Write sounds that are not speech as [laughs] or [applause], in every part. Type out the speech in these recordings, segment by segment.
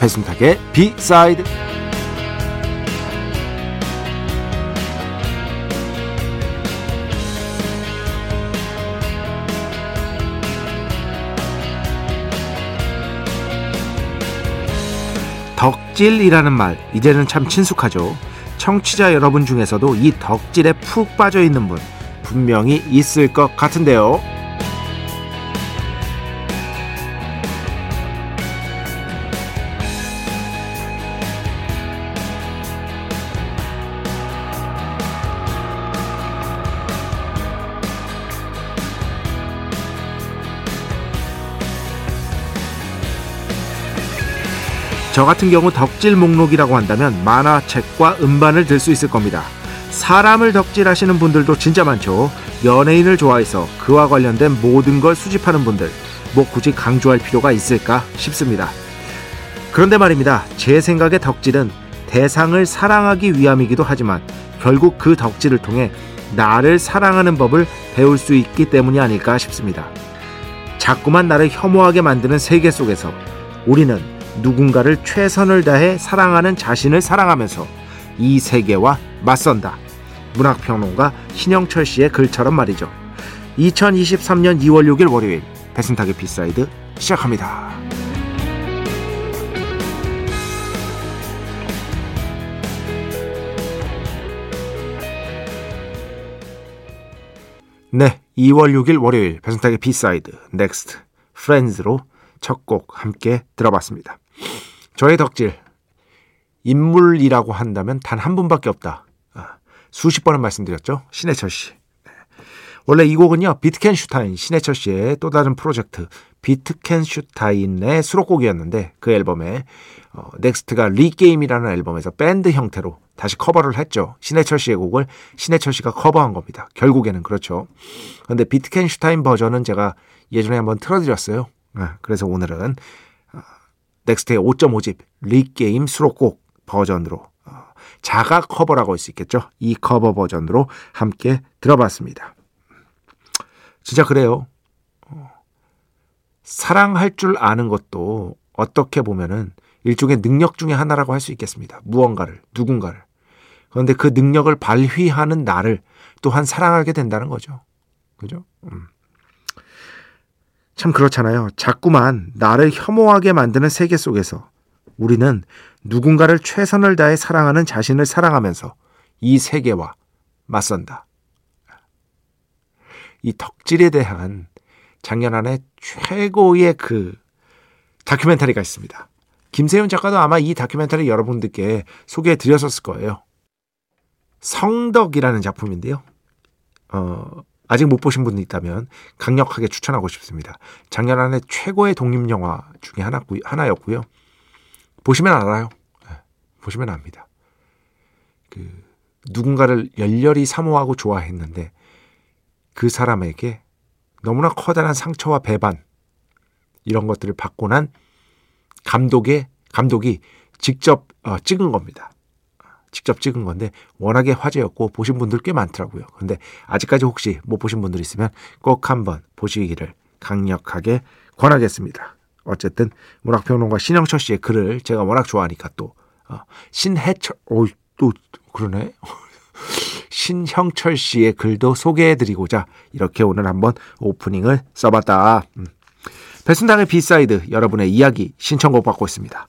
배순탁의 비사이드 덕질이라는 말 이제는 참 친숙하죠. 청취자 여러분 중에서도 이 덕질에 푹 빠져 있는 분 분명히 있을 것 같은데요. 저 같은 경우 덕질 목록이라고 한다면 만화 책과 음반을 들 수 있을 겁니다. 사람을 덕질하시는 분들도 진짜 많죠. 연예인을 좋아해서 그와 관련된 모든 걸 수집하는 분들, 뭐 굳이 강조할 필요가 있을까 싶습니다. 그런데 말입니다. 제 생각에 덕질은 대상을 사랑하기 위함이기도 하지만 결국 그 덕질을 통해 나를 사랑하는 법을 배울 수 있기 때문이 아닐까 싶습니다. 자꾸만 나를 혐오하게 만드는 세계 속에서 우리는 누군가를 최선을 다해 사랑하는 자신을 사랑하면서 이 세계와 맞선다. 문학평론가 신형철 씨의 글처럼 말이죠. 2023년 2월 6일 월요일 배순탁의 B side 시작합니다. 네, 2월 6일 월요일 배순탁의 B side 넥스트 Friends로 첫 곡 함께 들어봤습니다. 저의 덕질 인물이라고 한다면 단 한 분밖에 없다. 아, 수십 번은 말씀드렸죠. 신해철 씨. 네. 원래 이 곡은요. 비트겐슈타인 신해철 씨의 또 다른 프로젝트 비트겐슈타인의 수록곡이었는데 그 앨범에 어, 넥스트가 Regame이라는 앨범에서 밴드 형태로 다시 커버를 했죠. 신해철 씨의 곡을 신해철 씨가 커버한 겁니다. 결국에는 그렇죠. 그런데 비트겐슈타인 버전은 제가 예전에 한번 틀어드렸어요. 네, 그래서 오늘은 넥스트의 5.5집 Regame 수록곡 버전으로 어, 자가 커버라고 할 수 있겠죠. 이 커버 버전으로 함께 들어봤습니다. 진짜 그래요. 어, 사랑할 줄 아는 것도 어떻게 보면은 일종의 능력 중의 하나라고 할 수 있겠습니다. 무언가를, 누군가를. 그런데 그 능력을 발휘하는 나를 또한 사랑하게 된다는 거죠. 그죠? 음. 참 그렇잖아요. 자꾸만 나를 혐오하게 만드는 세계 속에서 우리는 누군가를 최선을 다해 사랑하는 자신을 사랑하면서 이 세계와 맞선다. 이 덕질에 대한 작년 안에 최고의 그 다큐멘터리가 있습니다. 김세윤 작가도 아마 이 다큐멘터리 여러분들께 소개해 드렸었을 거예요. 성덕이라는 작품인데요. 어, 아직 못 보신 분이 있다면 강력하게 추천하고 싶습니다. 작년 안에 최고의 독립 영화 중에 하나, 하나였고요. 보시면 알아요. 네, 보시면 압니다. 그, 누군가를 열렬히 사모하고 좋아했는데 그 사람에게 너무나 커다란 상처와 배반 이런 것들을 받고 난 감독의 감독이 직접 어, 찍은 겁니다. 직접 찍은 건데 워낙에 화제였고 보신 분들 꽤 많더라고요. 근데 아직까지 혹시 못 보신 분들 있으면 꼭 한번 보시기를 강력하게 권하겠습니다. 어쨌든 문학평론가 신영철 씨의 글을 제가 워낙 좋아하니까 또 어, 신해철 오또 그러네. [laughs] 신형철 씨의 글도 소개해드리고자 이렇게 오늘 한번 오프닝을 써봤다. 음. 배순탁의 B side 여러분의 이야기 신청곡 받고 있습니다.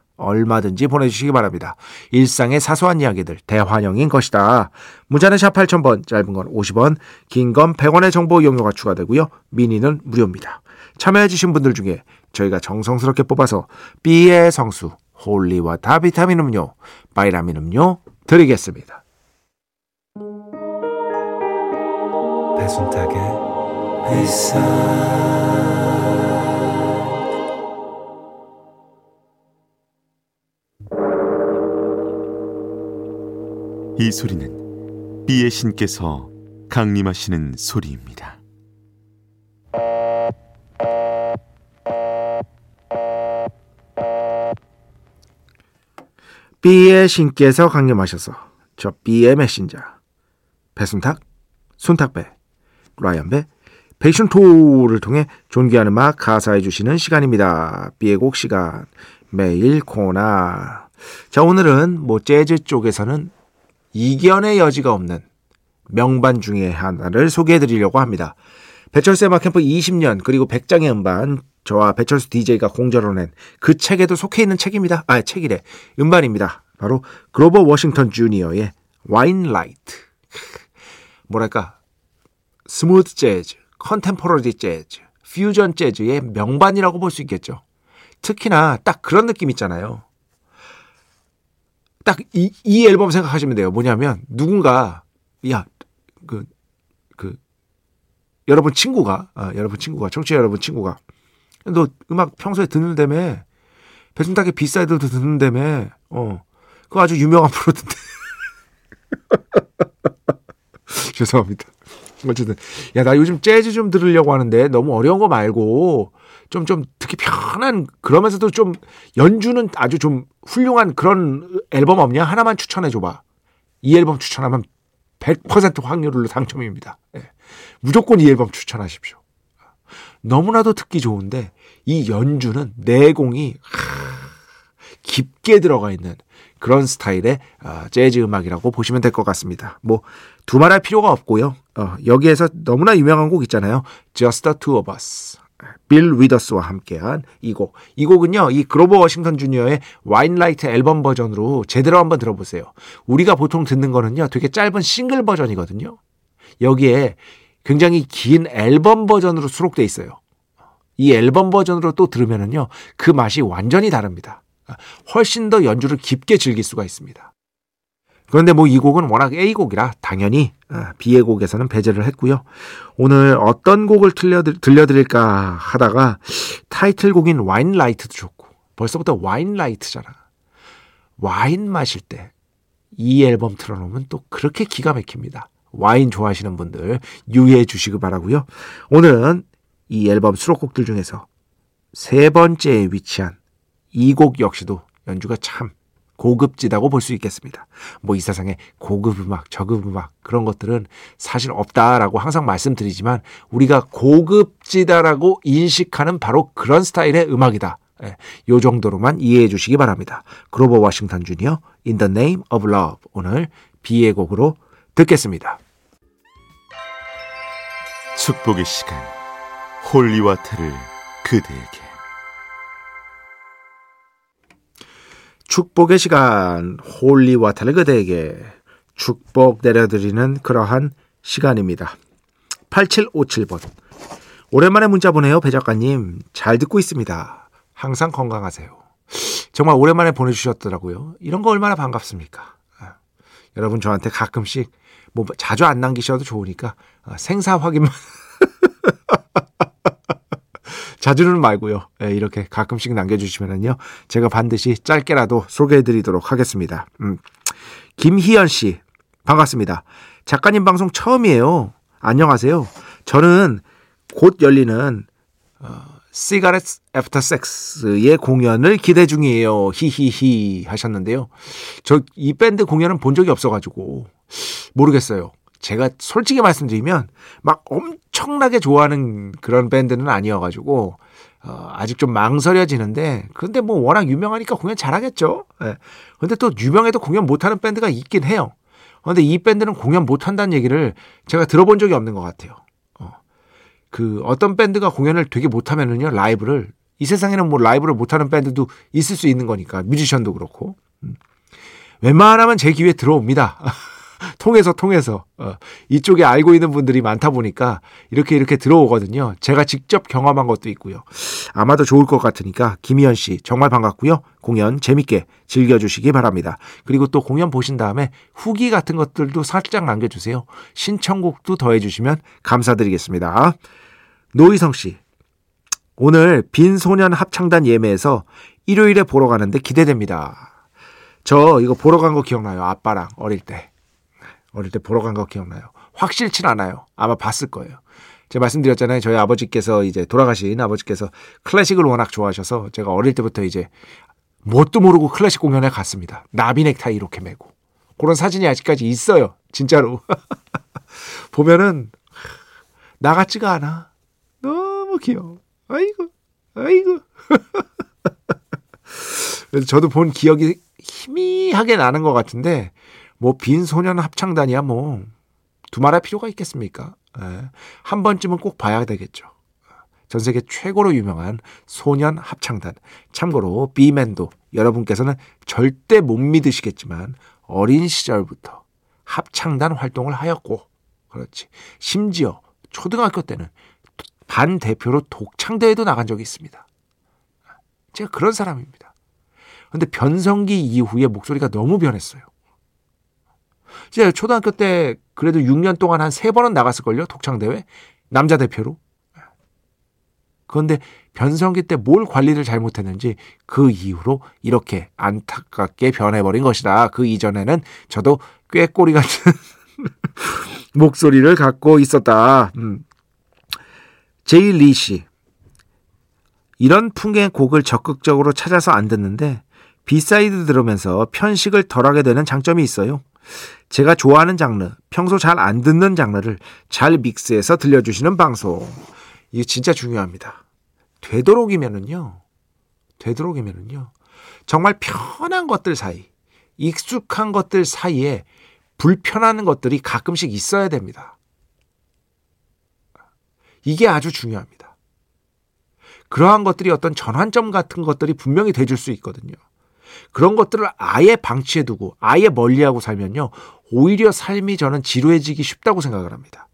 얼마든지 보내주시기 바랍니다. 일상의 사소한 이야기들 대환영인 것이다. 문자는 샵 8000번, 짧은 건 50원, 긴 건 100원의 정보 이용료가 추가되고요. 미니는 무료입니다. 참여해주신 분들 중에 저희가 정성스럽게 뽑아서 B의 성수, holy water 비타민 음료, 바이라민 음료 드리겠습니다. 배순탁의 회사 이 소리는 비의 신께서 강림하시는 소리입니다. B의 신께서 강림하셔서 저 B의 메신저 배순탁, 순탁배, 라이언배, 베이션토를 통해 존귀한 음악 가사해 주시는 시간입니다. B의 곡 시간 매일 코나 자 오늘은 뭐 재즈 쪽에서는 이견의 여지가 없는 명반 중에 하나를 소개해 드리려고 합니다. 배철수의 음악 캠프 20년 그리고 백장의 음반 저와 배철수 DJ가 공저로 낸 그 책에도 속해 있는 책입니다. 아, 책이래. 음반입니다. 바로 그로버 워싱턴 주니어의 Winelight. [laughs] 뭐랄까 smooth 재즈, contemporary 재즈, 퓨전 재즈의 명반이라고 볼 수 있겠죠. 특히나 딱 그런 느낌 있잖아요. 딱 이 이 앨범 생각하시면 돼요. 뭐냐면 누군가 야 그 그 여러분 친구가 아, 여러분 친구가 청취자 여러분 친구가. 너 음악 평소에 듣는다며 배순탁의 B side도 듣는다며 어. 그거 아주 유명한 프로던데. [laughs] 죄송합니다. 어쨌든. 야 나 요즘 재즈 좀 들으려고 하는데 너무 어려운 거 말고 좀좀 듣기 편한 그러면서도 좀 연주는 아주 좀 훌륭한 그런 앨범 없냐 하나만 추천해 줘봐 이 앨범 추천하면 100% 확률로 당첨입니다 예. 무조건 이 앨범 추천하십시오 너무나도 듣기 좋은데 이 연주는 내공이 깊게 들어가 있는 그런 스타일의 어, 재즈 음악이라고 보시면 될 것 같습니다. 뭐 두말할 필요가 없고요. 어, 여기에서 너무나 유명한 곡 있잖아요. Just the Two of Us. 빌 위더스와 함께한 이 곡. 이 곡은요, 이 그로버 워싱턴 주니어의 와인라이트 앨범 버전으로 제대로 한번 들어보세요. 우리가 보통 듣는 거는요, 되게 짧은 싱글 버전이거든요. 여기에 굉장히 긴 앨범 버전으로 수록돼 있어요. 이 앨범 버전으로 또 들으면은요, 그 맛이 완전히 다릅니다. 훨씬 더 연주를 깊게 즐길 수가 있습니다. 그런데 뭐 이 곡은 워낙 A곡이라 당연히 아, B의 곡에서는 배제를 했고요. 오늘 어떤 곡을 들려드릴 까 하다가 타이틀곡인 와인 라이트도 좋고 벌써부터 와인 라이트잖아. 와인 마실 때 이 앨범 틀어놓으면 또 그렇게 기가 막힙니다. 와인 좋아하시는 분들 유의해 주시기 바라고요. 오늘은 이 앨범 수록곡들 중에서 세 번째에 위치한 이 곡 역시도 연주가 참 고급지다고 볼 수 있겠습니다. 뭐 이 세상에 고급 음악, 저급 음악 그런 것들은 사실 없다라고 항상 말씀드리지만 우리가 고급지다라고 인식하는 바로 그런 스타일의 음악이다. 예, 요 정도로만 이해해 주시기 바랍니다. 그로버 워싱턴 주니어 In the Name of Love 오늘 B의 곡으로 듣겠습니다. 축복의 시간 holy water를 그대에게 축복의 시간 holy water를 그대에게 축복 내려드리는 그러한 시간입니다. 8757번 오랜만에 문자 보내요 배 작가님 잘 듣고 있습니다. 항상 건강하세요. 정말 오랜만에 보내주셨더라고요. 이런 거 얼마나 반갑습니까? 아, 여러분 저한테 가끔씩 뭐 자주 안 남기셔도 좋으니까 아, 생사 확인만 [laughs] 자주는 말고요. 네, 이렇게 가끔씩 남겨주시면은요. 제가 반드시 짧게라도 소개해드리도록 하겠습니다. 음. 김희연 씨 반갑습니다. 작가님 방송 처음이에요. 안녕하세요. 저는 곧 열리는 어, 시가렛 애프터 섹스의 공연을 기대 중이에요. 히히히 하셨는데요. 저 이 밴드 공연은 본 적이 없어가지고 모르겠어요. 제가 솔직히 말씀드리면 막 엄청나게 좋아하는 그런 밴드는 아니어가지고 어, 아직 좀 망설여지는데 근데 뭐 워낙 유명하니까 공연 잘하겠죠. 예. 근데 또 유명해도 공연 못하는 밴드가 있긴 해요. 근데 이 밴드는 공연 못한다는 얘기를 제가 들어본 적이 없는 것 같아요. 어. 그 어떤 밴드가 공연을 되게 못하면은요 라이브를 이 세상에는 뭐 라이브를 못하는 밴드도 있을 수 있는 거니까 뮤지션도 그렇고 음. 웬만하면 제 기회에 들어옵니다. [laughs] 통해서 통해서 어, 이쪽에 알고 있는 분들이 많다 보니까 이렇게 이렇게 들어오거든요. 제가 직접 경험한 것도 있고요. 아마도 좋을 것 같으니까 김희연 씨 정말 반갑고요. 공연 재밌게 즐겨주시기 바랍니다. 그리고 또 공연 보신 다음에 후기 같은 것들도 살짝 남겨주세요. 신청곡도 더해주시면 감사드리겠습니다. 노희성 씨 오늘 빈소년 합창단 예매에서 일요일에 보러 가는데 기대됩니다. 저 이거 보러 간 거 기억나요? 아빠랑 어릴 때. 어릴 때 보러 간 거 기억나요. 확실치 않아요. 아마 봤을 거예요. 제가 말씀드렸잖아요. 저희 아버지께서 이제 돌아가신 아버지께서 클래식을 워낙 좋아하셔서 제가 어릴 때부터 이제 뭣도 모르고 클래식 공연에 갔습니다. 나비 넥타이 이렇게 메고. 그런 사진이 아직까지 있어요. 진짜로. [laughs] 보면은 나 같지가 않아. 너무 귀여워. 아이고, 아이고. [laughs] 그래서 저도 본 기억이 희미하게 나는 것 같은데 뭐 빈 소년 합창단이야 뭐 두말할 필요가 있겠습니까? 예. 한 번쯤은 꼭 봐야 되겠죠. 전 세계 최고로 유명한 소년 합창단. 참고로 비맨도 여러분께서는 절대 못 믿으시겠지만 어린 시절부터 합창단 활동을 하였고 그렇지. 심지어 초등학교 때는 반 대표로 독창대회도 나간 적이 있습니다. 제가 그런 사람입니다. 근데 변성기 이후에 목소리가 너무 변했어요. 제가 초등학교 때 그래도 6년 동안 한세 번은 나갔을걸요. 독창대회. 남자 대표로. 그런데 변성기 때 뭘 관리를 잘못했는지 그 이후로 이렇게 안타깝게 변해버린 것이다. 그 이전에는 저도 꽤 꼬리 같은 [laughs] 목소리를 갖고 있었다. 음. 제이 리 씨. 이런 풍경의 곡을 적극적으로 찾아서 안 듣는데 B side 들으면서 편식을 덜하게 되는 장점이 있어요. 제가 좋아하는 장르, 평소 잘 안 듣는 장르를 잘 믹스해서 들려주시는 방송. 이게 진짜 중요합니다. 되도록이면은요, 되도록이면은요, 정말 편한 것들 사이, 익숙한 것들 사이에 불편한 것들이 가끔씩 있어야 됩니다. 이게 아주 중요합니다. 그러한 것들이 어떤 전환점 같은 것들이 분명히 돼줄 수 있거든요. 그런 것들을 아예 방치해두고 아예 멀리하고 살면요. 오히려 삶이 저는 지루해지기 쉽다고 생각을 합니다.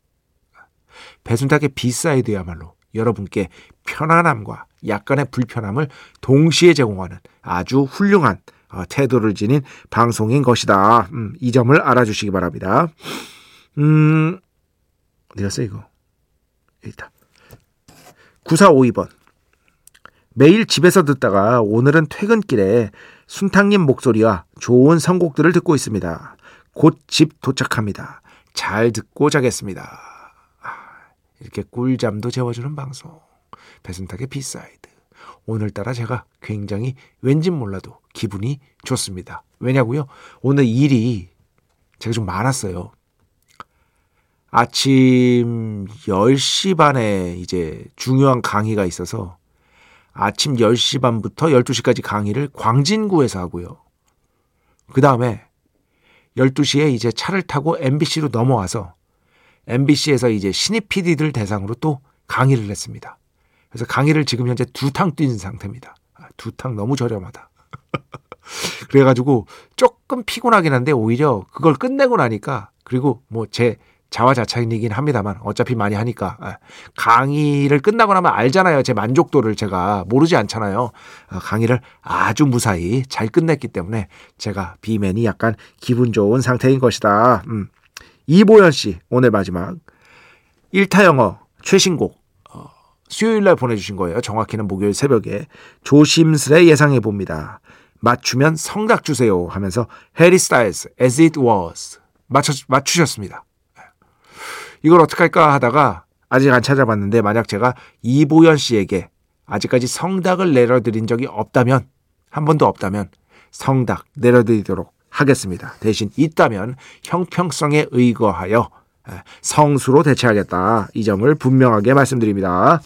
배순탁의 비사이드야말로 여러분께 편안함과 약간의 불편함을 동시에 제공하는 아주 훌륭한 어, 태도를 지닌 방송인 것이다. 음, 이 점을 알아주시기 바랍니다. 음, 어디 갔어, 이거? 일단. 9452번. 매일 집에서 듣다가 오늘은 퇴근길에 순탁님 목소리와 좋은 선곡들을 듣고 있습니다. 곧 집 도착합니다. 잘 듣고 자겠습니다. 아, 이렇게 꿀잠도 재워주는 방송. 배순탁의 B side. 오늘따라 제가 굉장히 왠지 몰라도 기분이 좋습니다. 왜냐고요? 오늘 일이 제가 좀 많았어요. 아침 10시 반에 이제 중요한 강의가 있어서 아침 10시 반부터 12시까지 강의를 광진구에서 하고요. 그 다음에 12시에 이제 차를 타고 MBC로 넘어와서 MBC에서 이제 신입 PD들 대상으로 또 강의를 했습니다. 그래서 강의를 지금 현재 두 탕 뛴 상태입니다. 아, 두탕 너무 저렴하다. [laughs] 그래가지고 조금 피곤하긴 한데 오히려 그걸 끝내고 나니까 그리고 뭐 제 자화자찬이긴 합니다만 어차피 많이 하니까 예. 강의를 끝나고 나면 알잖아요. 제 만족도를 제가 모르지 않잖아요. 어, 강의를 아주 무사히 잘 끝냈기 때문에 제가 비맨이 약간 기분 좋은 상태인 것이다. 음. 이보연 씨 오늘 마지막 1타 영어 최신곡 어, 수요일 날 보내주신 거예요. 정확히는 목요일 새벽에 조심스레 예상해 봅니다. 맞추면 성닭 주세요 하면서 해리 스타일스 As It Was 맞춰, 맞추셨습니다. 이걸 어떻게 할까 하다가 아직 안 찾아봤는데 만약 제가 이보연 씨에게 아직까지 성닭을 내려드린 적이 없다면 한 번도 없다면 성닭 내려드리도록 하겠습니다. 대신 있다면 형평성에 의거하여 예, 성수로 대체하겠다. 이 점을 분명하게 말씀드립니다.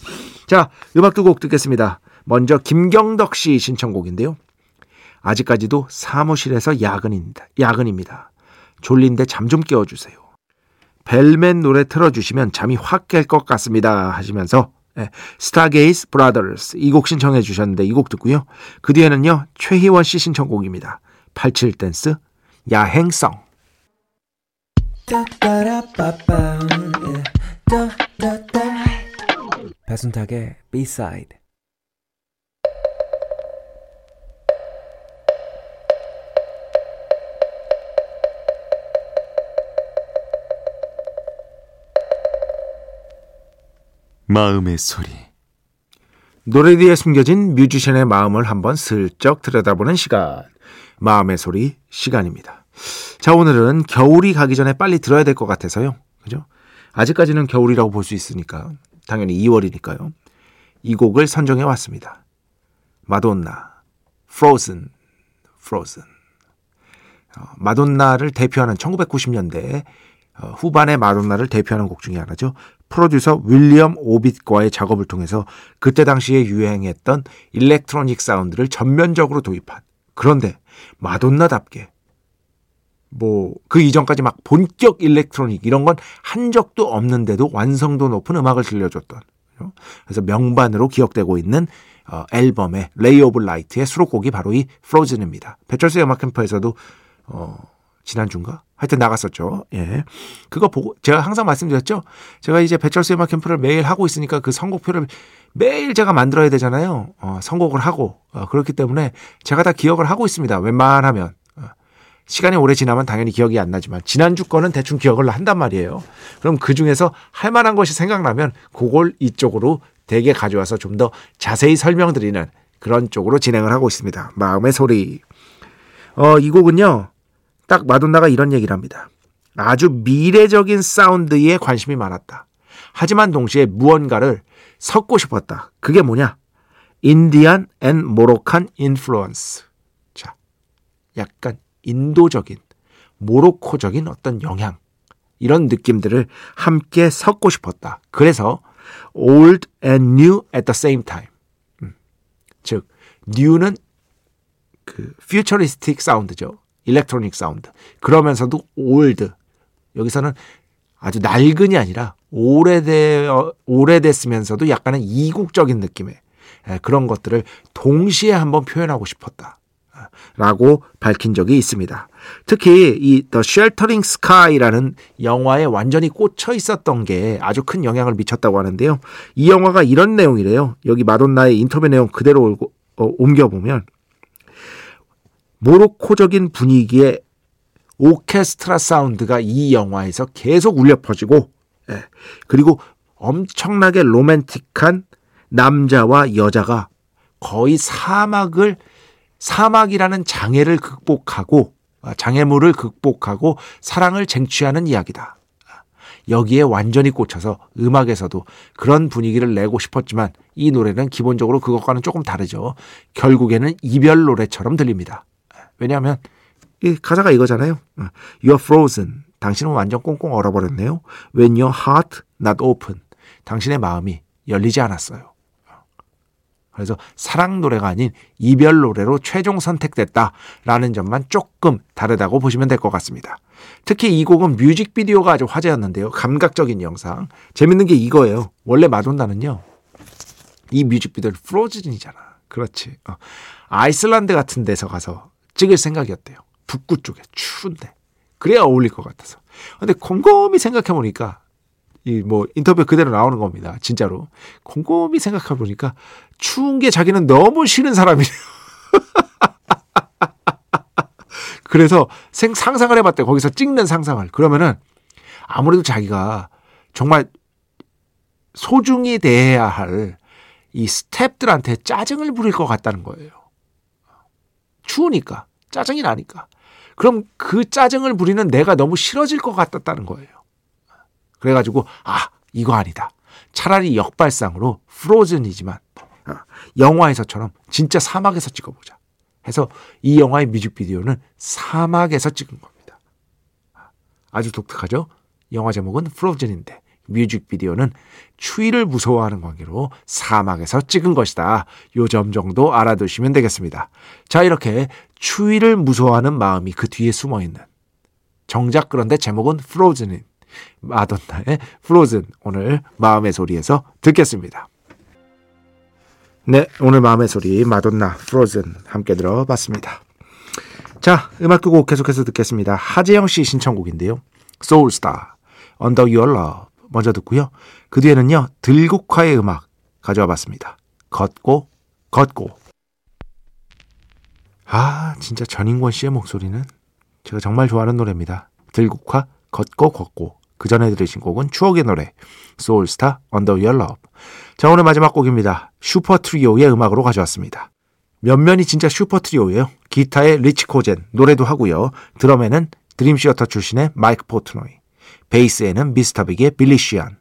자, 음악 두 곡 듣겠습니다. 먼저 김경덕 씨 신청곡인데요. 아직까지도 사무실에서 야근입니다. 야근입니다. 졸린데 잠 좀 깨워주세요. 벨맨 노래 틀어주시면 잠이 확 깰 것 같습니다. 하시면서 예, Stargaze Brothers 이 곡 신청해 주셨는데 이 곡 듣고요. 그 뒤에는요. 최희원 씨 신청곡입니다. 87 댄스 야행성 배순탁의 B-side 마음의 소리 노래 뒤에 숨겨진 뮤지션의 마음을 한번 슬쩍 들여다보는 시간 마음의 소리 시간입니다. 자 오늘은 겨울이 가기 전에 빨리 들어야 될 것 같아서요. 그죠? 아직까지는 겨울이라고 볼 수 있으니까 당연히 2월이니까요. 이 곡을 선정해 왔습니다. 마돈나, Frozen, Frozen. 어, 마돈나를 대표하는 1990년대 어, 후반의 마돈나를 대표하는 곡 중에 하나죠. 프로듀서 윌리엄 오빗과의 작업을 통해서 그때 당시에 유행했던 electronic 사운드를 전면적으로 도입한 그런데 마돈나답게 뭐 그 이전까지 막 본격 electronic 이런 건 한 적도 없는데도 완성도 높은 음악을 들려줬던 그래서 명반으로 기억되고 있는 어, 앨범의 Ray of Light의 수록곡이 바로 이 Frozen입니다. 배철수 음악 캠프에서도 어, 지난주인가? 하여튼 나갔었죠. 예. 그거 보고, 제가 항상 말씀드렸죠? 제가 이제 배철수 음악 캠프를 매일 하고 있으니까 그 선곡표를 매일 제가 만들어야 되잖아요. 어, 선곡을 하고. 어, 그렇기 때문에 제가 다 기억을 하고 있습니다. 웬만하면. 어, 시간이 오래 지나면 당연히 기억이 안 나지만, 지난주 거는 대충 기억을 한단 말이에요. 그럼 그 중에서 할 만한 것이 생각나면, 그걸 이쪽으로 대개 가져와서 좀 더 자세히 설명드리는 그런 쪽으로 진행을 하고 있습니다. 마음의 소리. 어, 이 곡은요. 딱 마돈나가 이런 얘기를 합니다. 아주 미래적인 사운드에 관심이 많았다. 하지만 동시에 무언가를 섞고 싶었다. 그게 뭐냐? Indian and Moroccan influence. 자, 약간 인도적인, 모로코적인 어떤 영향. 이런 느낌들을 함께 섞고 싶었다. 그래서 old and new at the same time. 음. 즉, new는 그 futuristic 사운드죠. electronic 사운드. 그러면서도 old. 여기서는 아주 낡은이 아니라 오래되 오래됐으면서도 약간은 이국적인 느낌의 그런 것들을 동시에 한번 표현하고 싶었다. 라고 밝힌 적이 있습니다. 특히 이 The Sheltering Sky라는 영화에 완전히 꽂혀 있었던 게 아주 큰 영향을 미쳤다고 하는데요. 이 영화가 이런 내용이래요. 여기 마돈나의 인터뷰 내용 그대로 어, 옮겨보면 모로코적인 분위기의 오케스트라 사운드가 이 영화에서 계속 울려 퍼지고 예, 그리고 엄청나게 로맨틱한 남자와 여자가 거의 사막을 사막이라는 장애를 극복하고 아, 장애물을 극복하고 사랑을 쟁취하는 이야기다. 여기에 완전히 꽂혀서 음악에서도 그런 분위기를 내고 싶었지만 이 노래는 기본적으로 그것과는 조금 다르죠. 결국에는 이별 노래처럼 들립니다. 왜냐하면 이 가사가 이거잖아요. 어, You're frozen. 당신은 완전 꽁꽁 얼어버렸네요. When your heart not open. 당신의 마음이 열리지 않았어요. 그래서 사랑 노래가 아닌 이별 노래로 최종 선택됐다라는 점만 조금 다르다고 보시면 될 것 같습니다. 특히 이 곡은 뮤직비디오가 아주 화제였는데요. 감각적인 영상. 재밌는 게 이거예요. 원래 마돈나는요. 이 뮤직비디오를 프로즌이잖아. 그렇지. 어. 아이슬란드 같은 데서 가서 찍을 생각이었대요. 북구 쪽에 추운데. 그래야 어울릴 것 같아서. 근데 곰곰이 생각해 보니까 이 뭐 인터뷰 그대로 나오는 겁니다. 진짜로. 곰곰이 생각해 보니까 추운 게 자기는 너무 싫은 사람이래요. [laughs] 그래서 생, 상상을 해 봤대. 거기서 찍는 상상을. 그러면은 아무래도 자기가 정말 소중히 대해야 할 이 스탭들한테 짜증을 부릴 것 같다는 거예요. 추우니까 짜증이 나니까 그럼 그 짜증을 부리는 내가 너무 싫어질 것 같았다는 거예요. 그래가지고 아 이거 아니다. 차라리 역발상으로 프로즌이지만 어, 영화에서처럼 진짜 사막에서 찍어보자. 해서 이 영화의 뮤직비디오는 사막에서 찍은 겁니다. 아주 독특하죠? 영화 제목은 프로즌인데 뮤직비디오는 추위를 무서워하는 관계로 사막에서 찍은 것이다. 요점 정도 알아두시면 되겠습니다. 자, 이렇게 추위를 무서워하는 마음이 그 뒤에 숨어 있는 정작 그런데 제목은 프로즌인 마돈나의 프로즌 오늘 마음의 소리에서 듣겠습니다. 네, 오늘 마음의 소리 마돈나 프로즌 함께 들어봤습니다. 자, 음악 두곡 계속해서 듣겠습니다. 하재영 씨 신청곡인데요. 소울스타, Under Your Love 먼저 듣고요. 그 뒤에는요. 들국화의 음악 가져와 봤습니다. 걷고 걷고 아 진짜 전인권 씨의 목소리는 제가 정말 좋아하는 노래입니다. 들국화 걷고 걷고 그 전에 들으신 곡은 추억의 노래 소울스타 Under Your Love 자 오늘 마지막 곡입니다. 슈퍼 트리오의 음악으로 가져왔습니다. 면면이 진짜 슈퍼 트리오예요. 기타에 리치 코젠 노래도 하고요. 드럼에는 드림시어터 출신의 마이크 포트노이 베이스에는 미스터빅의 빌리 시언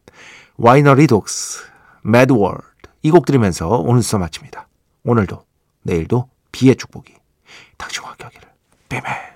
Winery Dogs Mad World 이 곡 들으면서 오늘 수업 마칩니다. 오늘도 내일도 비의 축복이 당신과 함께하기를 빼매